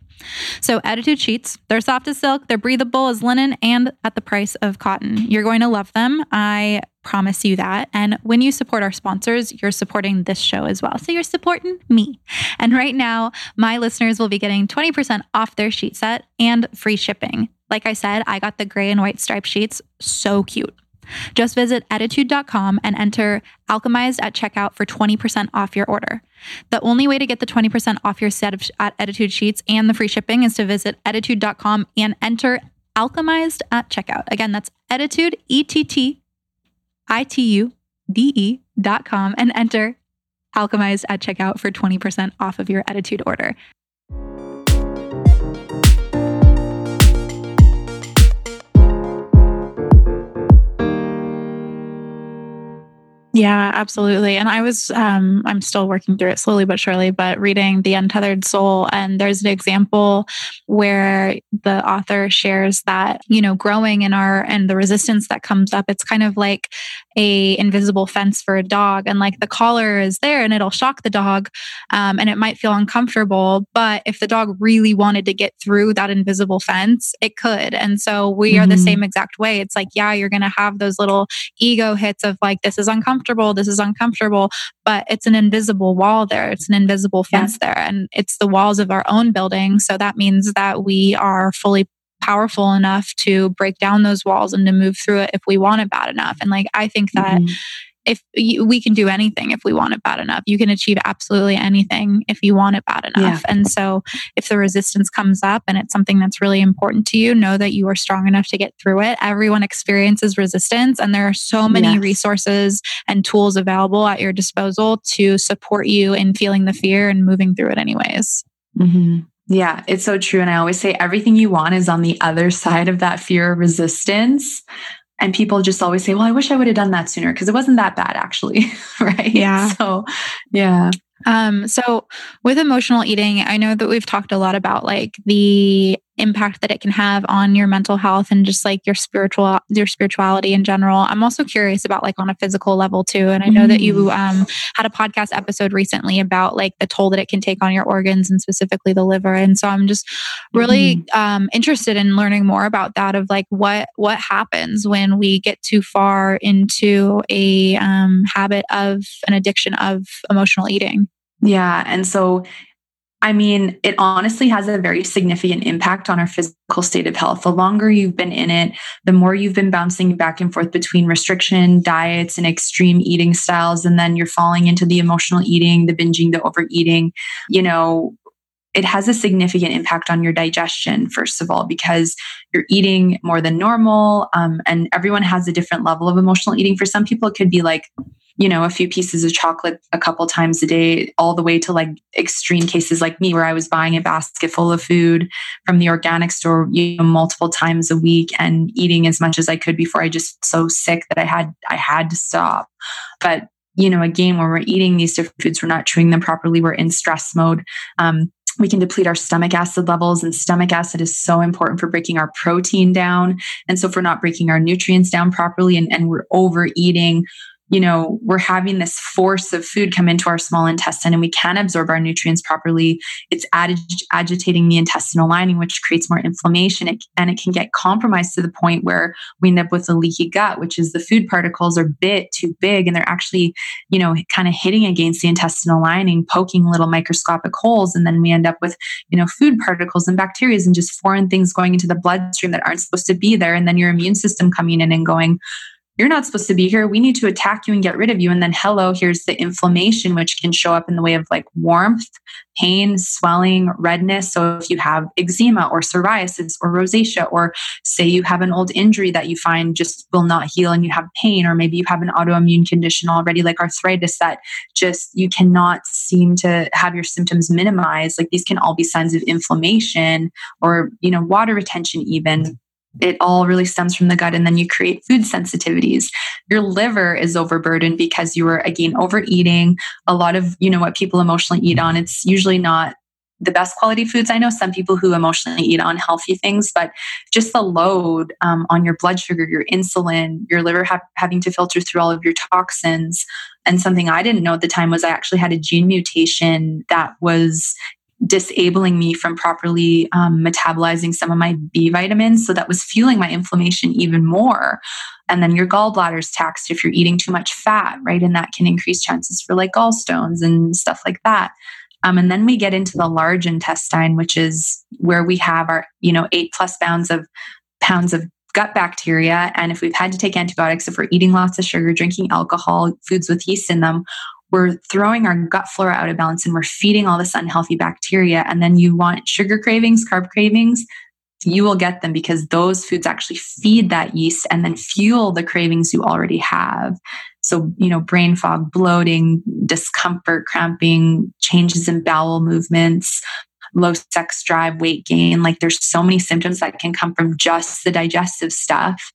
So, Ettitude sheets, they're soft as silk, they're breathable as linen, and at the price of cotton. You're going to love them. I promise you that. And when you support our sponsors, you're supporting this show as well. So, you're supporting me. And right now, my listeners will be getting 20% off their sheet set and free shipping. Like I said, I got the gray and white striped sheets. So cute. Just visit ettitude.com and enter alchemized at checkout for 20% off your order. The only way to get the 20% off your set of at Ettitude sheets and the free shipping is to visit ettitude.com and enter alchemized at checkout. Again, that's ettitude, E T T I T U D E dot com and enter alchemized at checkout for 20% off of your Ettitude order. Yeah, absolutely. And I was, um, I'm still working through it slowly but surely, but reading The Untethered Soul. And there's an example where the author shares that, you know, growing in our, and the resistance that comes up, it's kind of like a invisible fence for a dog. And like the collar is there and it'll shock the dog um, and it might feel uncomfortable. But if the dog really wanted to get through that invisible fence, it could. And so we mm-hmm. are the mm-hmm. same exact way. It's like, yeah, you're going to have those little ego hits of like, this is uncomfortable This is uncomfortable. But it's an invisible wall there. It's an invisible fence yeah. there. And it's the walls of our own building. So that means that we are fully powerful enough to break down those walls and to move through it if we want it bad enough. And like, I think that. Mm-hmm if we can do anything if we want it bad enough you can achieve absolutely anything if you want it bad enough yeah. and so if the resistance comes up and it's something that's really important to you know that you are strong enough to get through it everyone experiences resistance and there are so many yes. resources and tools available at your disposal to support you in feeling the fear and moving through it anyways mm-hmm. Yeah, it's so true. And I always say everything you want is on the other side of that fear of resistance. And people just always say, well, I wish I would have done that sooner because it wasn't that bad, actually. right. Yeah. So, yeah. Um, so with emotional eating, I know that we've talked a lot about like the impact that it can have on your mental health and just like your spiritual your spirituality in general. I'm also curious about like on a physical level too. And I know mm. that you mm. um, had a podcast episode recently about like the toll that it can take on your organs and specifically the liver. And so I'm just really mm. um, interested in learning more about that of like what what happens when we get too far into a um, habit of an addiction of emotional eating. Yeah. And so, I mean, it honestly has a very significant impact on our physical state of health. The longer you've been in it, the more you've been bouncing back and forth between restriction, diets, and extreme eating styles. And then you're falling into the emotional eating, the binging, the overeating. You know, it has a significant impact on your digestion, first of all, because you're eating more than normal. Um, and everyone has a different level of emotional eating. For some people, it could be like, you know, a few pieces of chocolate a couple times a day, all the way to like extreme cases like me, where I was buying a basket full of food from the organic store, you know, multiple times a week and eating as much as I could before I just so sick that I had I had to stop. But you know, again, when we're eating these different foods, we're not chewing them properly. We're in stress mode. Um, we can deplete our stomach acid levels and stomach acid is so important for breaking our protein down and so if we're not breaking our nutrients down properly and, and we're overeating you know, we're having this force of food come into our small intestine and we can't absorb our nutrients properly. It's ag- agitating the intestinal lining, which creates more inflammation. It, and it can get compromised to the point where we end up with a leaky gut, which is the food particles are bit too big and they're actually, you know, kind of hitting against the intestinal lining, poking little microscopic holes. And then we end up with, you know, food particles and bacteria and just foreign things going into the bloodstream that aren't supposed to be there. And then your immune system coming in and going, you're not supposed to be here. We need to attack you and get rid of you. And then, hello, here's the inflammation, which can show up in the way of like warmth, pain, swelling, redness. So if you have eczema or psoriasis or rosacea, or say you have an old injury that you find just will not heal and you have pain, or maybe you have an autoimmune condition already, like arthritis, that just you cannot seem to have your symptoms minimized, like these can all be signs of inflammation or, you know, water retention, even it all really stems from the gut and then you create food sensitivities. Your liver is overburdened because you were again overeating. A lot of you know what people emotionally eat on it's usually not the best quality foods. I know some people who emotionally eat on healthy things but just the load um, on your blood sugar your insulin your liver ha- having to filter through all of your toxins. And something i didn't know at the time was i actually had a gene mutation that was disabling me from properly um, metabolizing some of my B vitamins. So that was fueling my inflammation even more. And then your gallbladder's taxed if you're eating too much fat, right? And that can increase chances for like gallstones and stuff like that. Um, and then we get into the large intestine, which is where we have our, you know, eight plus pounds of pounds of gut bacteria. And if we've had to take antibiotics, if we're eating lots of sugar, drinking alcohol, foods with yeast in them, we're throwing our gut flora out of balance and we're feeding all this unhealthy bacteria. And then you want sugar cravings, carb cravings, you will get them because those foods actually feed that yeast and then fuel the cravings you already have. So, you know, brain fog, bloating, discomfort, cramping, changes in bowel movements, low sex drive, weight gain. Like there's so many symptoms that can come from just the digestive stuff.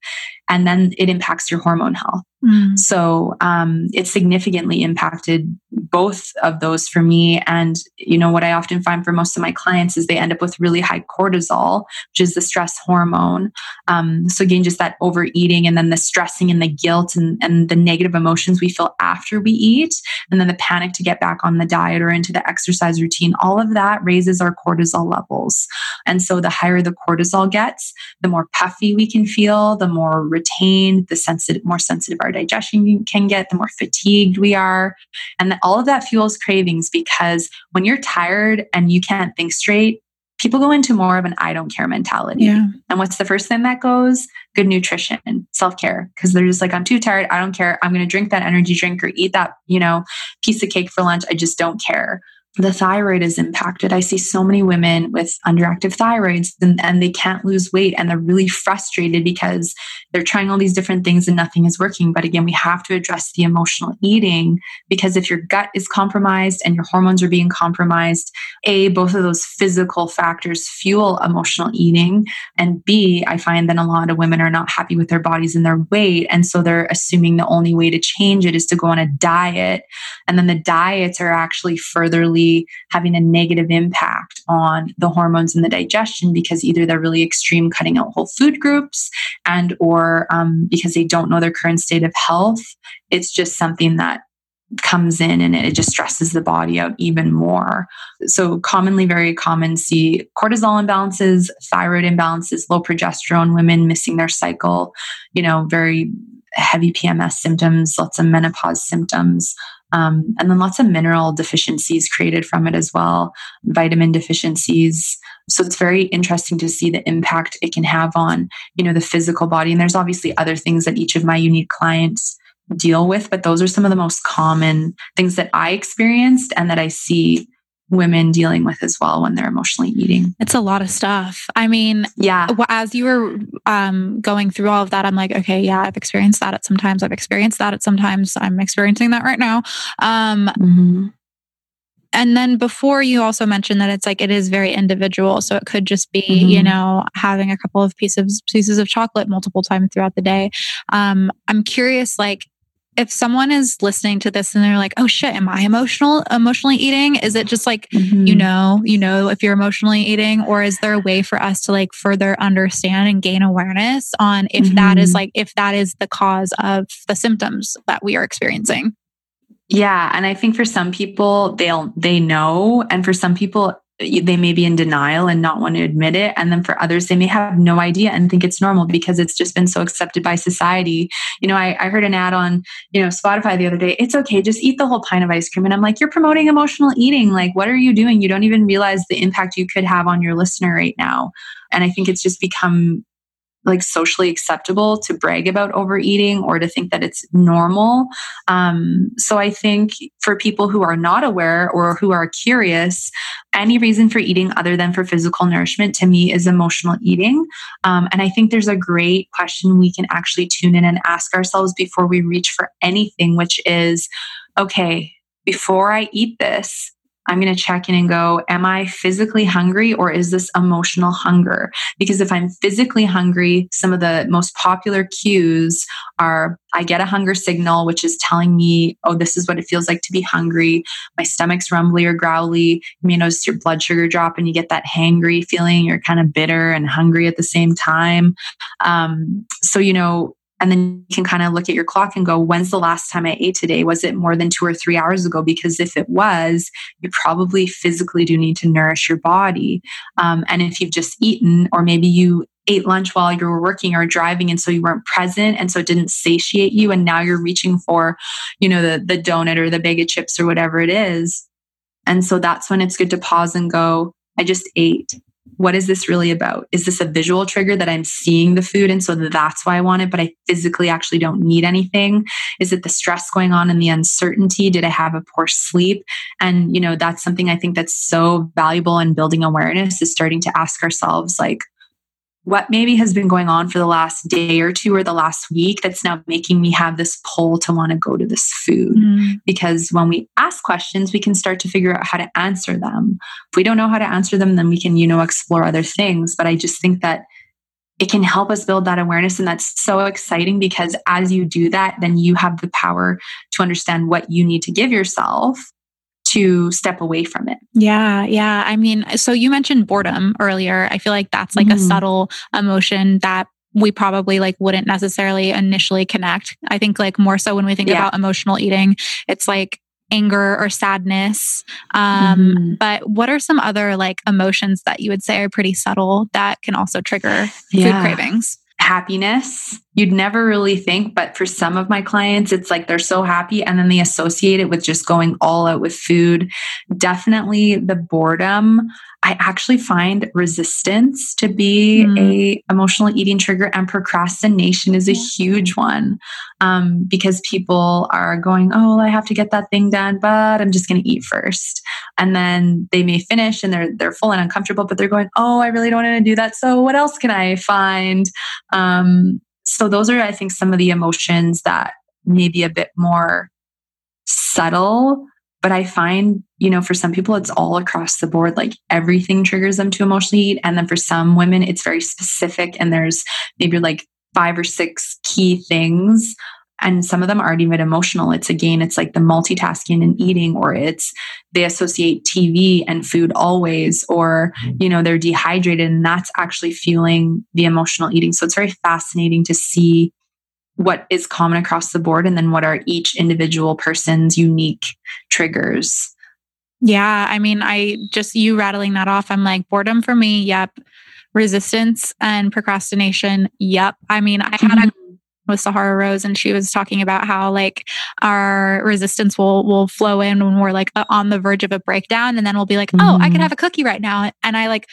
And then it impacts your hormone health. Mm. So um, it significantly impacted both of those for me. And, you know, what I often find for most of my clients is they end up with really high cortisol, which is the stress hormone. Um, so again, just that overeating and then the stressing and the guilt and, and the negative emotions we feel after we eat, and then the panic to get back on the diet or into the exercise routine, all of that raises our cortisol levels. And so the higher the cortisol gets, the more puffy we can feel, the more retained, the sensitive, more sensitive our digestion can get, the more fatigued we are. And that all of that fuels cravings because when you're tired and you can't think straight, people go into more of an I don't care mentality. Yeah. And what's the first thing that goes? Good nutrition, self care. Cause they're just like, I'm too tired. I don't care. I'm going to drink that energy drink or eat that, you know, piece of cake for lunch. I just don't care the thyroid is impacted. I see so many women with underactive thyroids and, and, they can't lose weight and they're really frustrated because they're trying all these different things and nothing is working. But again, we have to address the emotional eating because if your gut is compromised and your hormones are being compromised, A, both of those physical factors fuel emotional eating. And B, I find that a lot of women are not happy with their bodies and their weight. And so they're assuming the only way to change it is to go on a diet. And then the diets are actually having a negative impact on the hormones and the digestion because either they're really extreme cutting out whole food groups and or um, because they don't know their current state of health it's just something that comes in and it just stresses the body out even more. So, commonly, very common, see cortisol imbalances, thyroid imbalances, low progesterone, women missing their cycle, you know, very heavy PMS symptoms, lots of menopause symptoms, um, and then lots of mineral deficiencies created from it as well, vitamin deficiencies. So it's very interesting to see the impact it can have on, you know, the physical body. And there's obviously other things that each of my unique clients deal with, but those are some of the most common things that I experienced and that I see women dealing with as well when they're emotionally eating. It's a lot of stuff. I mean, yeah. As you were um, going through all of that, I'm like, okay, yeah, I've experienced that at sometimes. I've experienced that at sometimes. I'm experiencing that right now. Um, mm-hmm. And then before you also mentioned that it's like it is very individual, so it could just be mm-hmm. you know having a couple of pieces pieces of chocolate multiple times throughout the day. Um, I'm curious, like if someone is listening to this and they're like, "Oh shit, am I emotional emotionally eating?" Is it just like mm-hmm. you know, you know if you're emotionally eating or is there a way for us to like further understand and gain awareness on if mm-hmm. that is mm-hmm. like if that is the cause of the symptoms that we are experiencing? Yeah, and I think for some people they'll they know and for some people they may be in denial and not want to admit it. And then for others, they may have no idea and think it's normal because it's just been so accepted by society. You know, I, I, heard an ad on, you know, Spotify the other day. It's okay, just eat the whole pint of ice cream. And I'm like, you're promoting emotional eating. Like, what are you doing? You don't even realize the impact you could have on your listener right now. And I think it's just become like socially acceptable to brag about overeating or to think that it's normal. Um, so I think for people who are not aware or who are curious, any reason for eating other than for physical nourishment to me is emotional eating. Um, and I think there's a great question we can actually tune in and ask ourselves before we reach for anything, which is, okay, before I eat this, I'm going to check in and go, Am I physically hungry or is this emotional hunger? Because if I'm physically hungry, some of the most popular cues are I get a hunger signal, which is telling me, Oh, this is what it feels like to be hungry. My stomach's rumbly or growly. You may notice your blood sugar drop and you get that hangry feeling. You're kind of bitter and hungry at the same time. Um, so, you know, and then you can kind of look at your clock and go, when's the last time I ate today? Was it more than two or three hours ago? Because if it was, you probably physically do need to nourish your body. Um, and if you've just eaten, or maybe you ate lunch while you were working or driving and so you weren't present and so it didn't satiate you and now you're reaching for you know the the donut or the bag of chips or whatever it is and so that's when it's good to pause and go i just ate what is this really about? Is this a visual trigger that I'm seeing the food and so that's why I want it, but I physically actually don't need anything? Is it the stress going on and the uncertainty? Did I have a poor sleep? And, you know, that's something I think that's so valuable in building awareness is starting to ask ourselves, like, what maybe has been going on for the last day or two or the last week that's now making me have this pull to want to go to this food. Mm. Because when we ask questions, we can start to figure out how to answer them. If we don't know how to answer them, then we can, you know, explore other things. But I just think that it can help us build that awareness. And that's so exciting because as you do that, then you have the power to understand what you need to give yourself to step away from it. Yeah, yeah. I mean, so you mentioned boredom earlier. I feel like that's like mm. a mm-hmm. subtle emotion that we probably like wouldn't necessarily initially connect. I think like more so when we think yeah. about emotional eating, it's like anger or sadness. Um, mm-hmm. But what are some other like emotions that you would say are pretty subtle that can also trigger yeah. food cravings? Happiness you'd never really think, but for some of my clients, it's like they're so happy and then they associate it with just going all out with food. Definitely the boredom. I actually find resistance to be mm. a emotional eating trigger and procrastination is a huge one um, because people are going, oh, well, I have to get that thing done, but I'm just going to eat first, and then they may finish and they're they're full and uncomfortable, but they're going, oh, I really don't want to do that. So what else can I find? Um, so those are i think some of the emotions that may be a bit more subtle but i find you know for some people it's all across the board like everything triggers them to emotionally eat and then for some women it's very specific and there's maybe like five or six key things. And some of them aren't even emotional. It's again it's like the multitasking and eating or it's they associate tv and food always or mm-hmm. you know they're dehydrated and that's actually fueling the emotional eating. So it's very fascinating to see what is common across the board and then what are each individual person's unique triggers yeah i mean i just you rattling that off i'm like boredom for me yep resistance and procrastination yep i mean i had a mm-hmm with Sahara Rose and she was talking about how like our resistance will will flow in when we're like on the verge of a breakdown and then we'll be like, "Oh, I could mm. have a cookie right now." And I like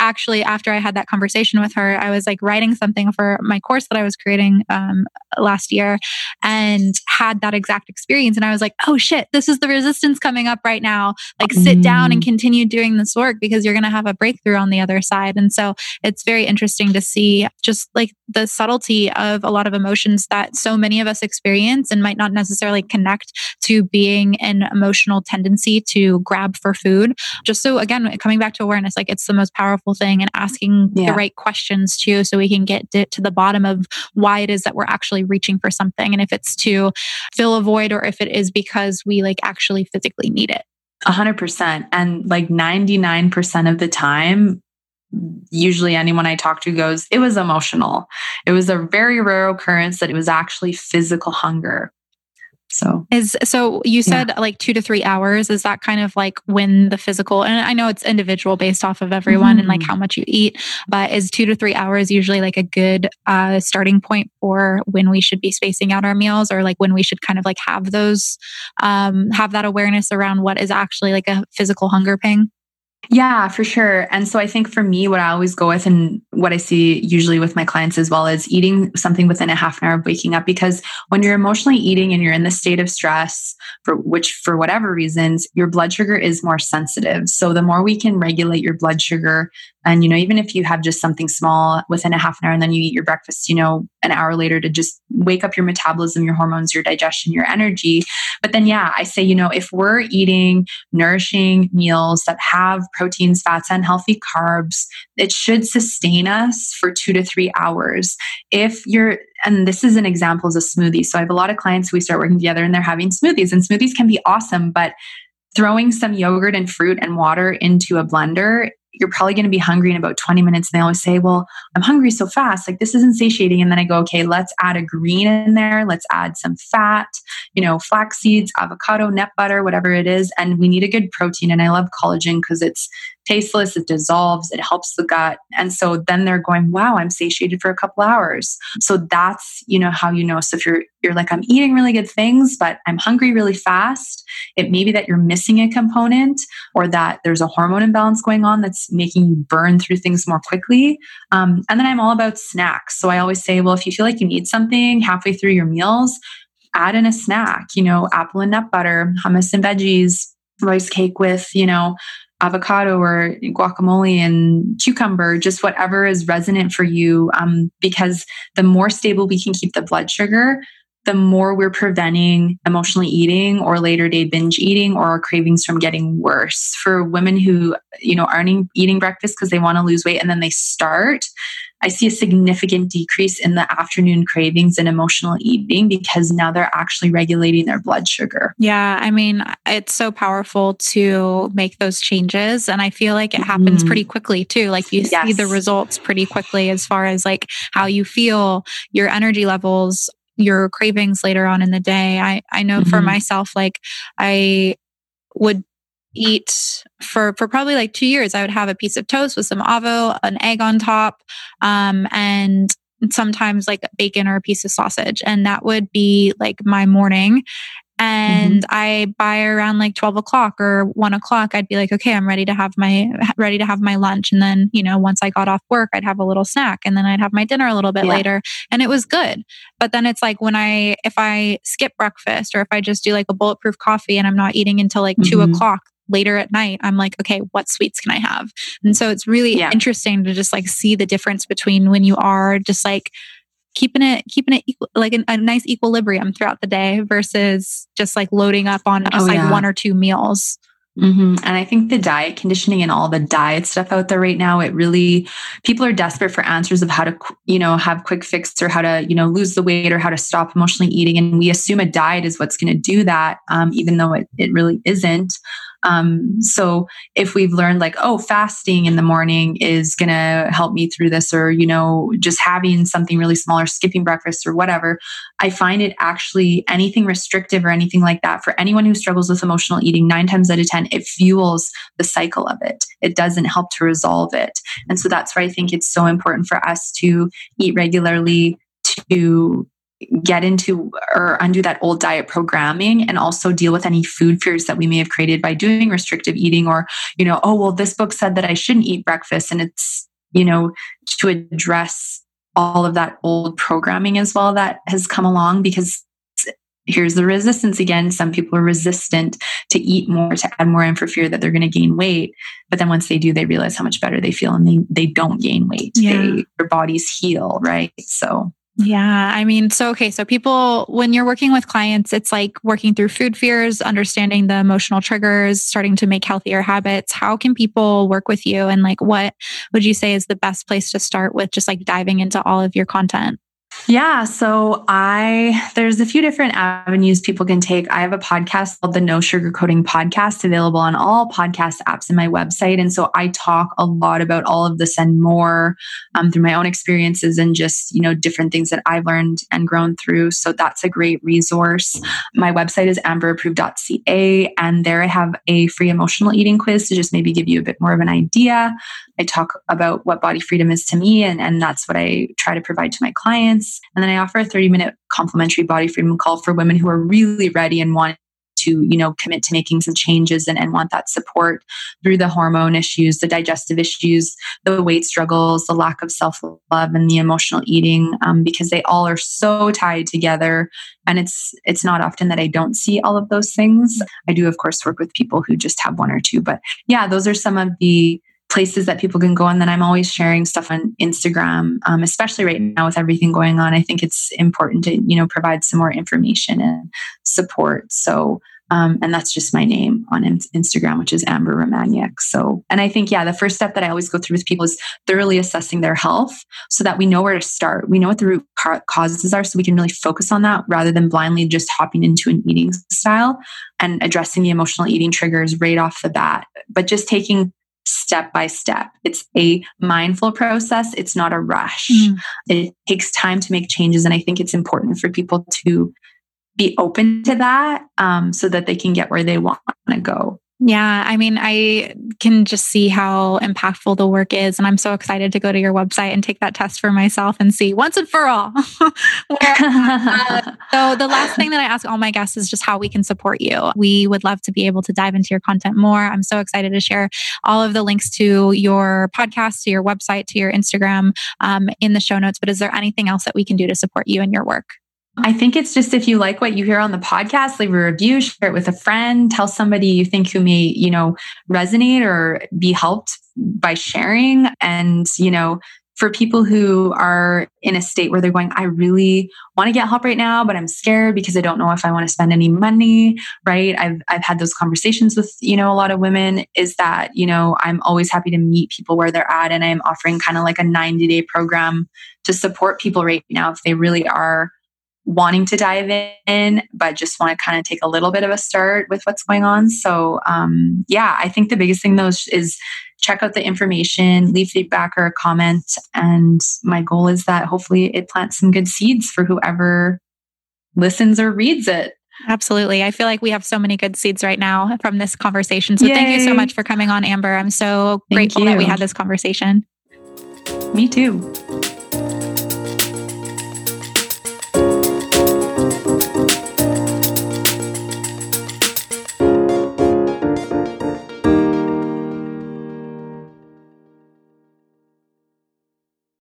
actually after I had that conversation with her, I was like writing something for my course that I was creating um, last year and had that exact experience. And I was like, oh shit, this is the resistance coming up right now. Like sit mm. down and mm. continue doing this work because you're going to have a breakthrough on the other side. And so it's very interesting to see just like the subtlety of a lot of emotions that so many of us experience and might not necessarily connect to being an emotional tendency to grab for food. Just so again, coming back to awareness, like it's the most powerful powerful thing and asking yeah. the right questions too, so we can get to the bottom of why it is that we're actually reaching for something. And if it's to fill a void or if it is because we like actually physically need it. A hundred percent. And like 99% of the time, usually anyone I talk to goes, it was emotional. It was a very rare occurrence that it was actually physical hunger. So is so you said yeah. like two to three hours. Is that kind of like when the physical and I know it's individual based off of everyone mm-hmm. and like mm-hmm. how much you eat, but is two to three hours usually like a good uh, starting point for when we should be spacing out our meals or like when we should kind of like have those um, have that awareness around what is actually like a physical hunger pang? Yeah, for sure. And so I think for me, what I always go with and what I see usually with my clients as well is eating something within a half an hour of waking up. Because when you're emotionally eating and you're in the state of stress, for which for whatever reasons, your blood sugar is more sensitive. So the more we can regulate your blood sugar, and, you know, even if you have just something small within a half an hour and then you eat your breakfast, you know, an hour later to just wake up your metabolism, your hormones, your digestion, your energy. But then, yeah, I say, you know, if we're eating nourishing meals that have proteins, fats, and healthy carbs, it should sustain us for two to three hours. If you're, and this is an example of a smoothie. So I have a lot of clients, we start working together and they're having smoothies, and smoothies can be awesome, but throwing some yogurt and fruit and water into a blender you're probably going to be hungry in about 20 minutes. And they always say, Well, I'm hungry so fast. Like, this isn't satiating. And then I go, Okay, let's add a green in there. Let's add some fat, you know, flax seeds, avocado, nut butter, whatever it is. And we need a good protein. And I love collagen because it's tasteless, it dissolves, it helps the gut. And so then they're going, wow, I'm satiated for a couple hours. So that's, you know, how you know. So if you're you're like, I'm eating really good things, but I'm hungry really fast, it may be that you're missing a component or that there's a hormone imbalance going on that's making you burn through things more quickly. Um, and then I'm all about snacks. So I always say, well, if you feel like you need something halfway through your meals, add in a snack, you know, apple and nut butter, hummus and veggies, rice cake with, you know, avocado or guacamole and cucumber, just whatever is resonant for you. Um, because the more stable we can keep the blood sugar, the more we're preventing emotionally eating or later day binge eating or our cravings from getting worse. For women who, you know, aren't eating breakfast because they want to lose weight and then they start, I see a significant decrease in the afternoon cravings and emotional eating because now they're actually regulating their blood sugar. Yeah, I mean, it's so powerful to make those changes. And I feel like it happens mm. pretty quickly too. Like you yes. see the results pretty quickly as far as like how you feel, your energy levels, your cravings later on in the day. I, I know mm-hmm. for myself, like I would eat for for probably like two years i would have a piece of toast with some avo an egg on top um, and sometimes like bacon or a piece of sausage and that would be like my morning and mm-hmm. I by around like 12 o'clock or one o'clock, I'd be like, okay, I'm ready to have my, ready to have my lunch. And then, you know, once I got off work, I'd have a little snack and then I'd have my dinner a little bit yeah. later and it was good. But then it's like when I, if I skip breakfast or if I just do like a bulletproof coffee and I'm not eating until like mm-hmm. two o'clock, later at night, I'm like, okay, what sweets can I have? And so it's really yeah. interesting to just like see the difference between when you are just like keeping it, keeping it equal, like a, a nice equilibrium throughout the day versus just like loading up on just oh, like yeah. one or two meals. Mm-hmm. And I think the diet conditioning and all the diet stuff out there right now, it really, people are desperate for answers of how to, you know, have quick fix or how to, you know, lose the weight or how to stop emotionally eating. And we assume a diet is what's going to do that, um, even though it, it really isn't. Um, so if we've learned like, oh, fasting in the morning is going to help me through this, or, you know, just having something really small or skipping breakfast or whatever, I find it actually anything restrictive or anything like that for anyone who struggles with emotional eating, nine times out of 10, it fuels the cycle of it. It doesn't help to resolve it. And so that's why I think it's so important for us to eat regularly to get into or undo that old diet programming and also deal with any food fears that we may have created by doing restrictive eating or you know oh well this book said that i shouldn't eat breakfast. And it's you know to address all of that old programming as well that has come along because here's the resistance again. Some people are resistant to eat more to add more in for fear that they're going to gain weight. But then once they do they realize how much better they feel and they, they don't gain weight. Yeah. they, their bodies heal right? So yeah. I mean, so, okay. So, people, when you're working with clients, it's like working through food fears, understanding the emotional triggers, starting to make healthier habits. How can people work with you? And, like, what would you say is the best place to start with just like diving into all of your content? Yeah, so I there's a few different avenues people can take. I have a podcast called the No Sugarcoating Podcast available on all podcast apps in my website, and so I talk a lot about all of this and more um, through my own experiences and just you know different things that I've learned and grown through. So that's a great resource. My website is amberapproved.ca, and there I have a free emotional eating quiz to just maybe give you a bit more of an idea. I talk about what body freedom is to me, and, and that's what I try to provide to my clients. And then I offer a 30 minute complimentary body freedom call for women who are really ready and want to, you know, commit to making some changes and, and want that support through the hormone issues, the digestive issues, the weight struggles, the lack of self love, and the emotional eating, um, because they all are so tied together. And it's it's not often that I don't see all of those things. I do, of course, work with people who just have one or two, but yeah, those are some of the places that people can go and then i'm always sharing stuff on instagram um, especially right now with everything going on i think it's important to you know provide some more information and support so um, and that's just my name on Instagram, which is Amber Romaniuk. So, and I think, yeah, the first step that I always go through with people is thoroughly assessing their health so that we know where to start. We know what the root causes are, so we can really focus on that rather than blindly just hopping into an eating style and addressing the emotional eating triggers right off the bat. But just taking step by step. It's a mindful process, it's not a rush. Mm. It takes time to make changes. And I think it's important for people to be open to that um, so that they can get where they want to go. Yeah, I mean, I can just see how impactful the work is. And I'm so excited to go to your website and take that test for myself and see once and for all. Uh, so, the last thing that I ask all my guests is just how we can support you. We would love to be able to dive into your content more. I'm so excited to share all of the links to your podcast, to your website, to your Instagram um, in the show notes. But is there anything else that we can do to support you and your work? I think it's just if you like what you hear on the podcast, leave a review, share it with a friend, tell somebody you think who may, you know, resonate or be helped by sharing. And, you know, for people who are in a state where they're going, I really want to get help right now, but I'm scared because I don't know if I want to spend any money, right? I've I've had those conversations with, you know, a lot of women is that, you know, I'm always happy to meet people where they're at and I'm offering kind of like a 90-day program to support people right now if they really are wanting to dive in, but just want to kind of take a little bit of a start with what's going on. So, um, yeah, I think the biggest thing though is check out the information, leave feedback or a comment. And my goal is that hopefully it plants some good seeds for whoever listens or reads it. Absolutely. I feel like we have so many good seeds right now from this conversation. So Yay. thank you so much for coming on, Amber. I'm so thank grateful you. that we had this conversation. Me too.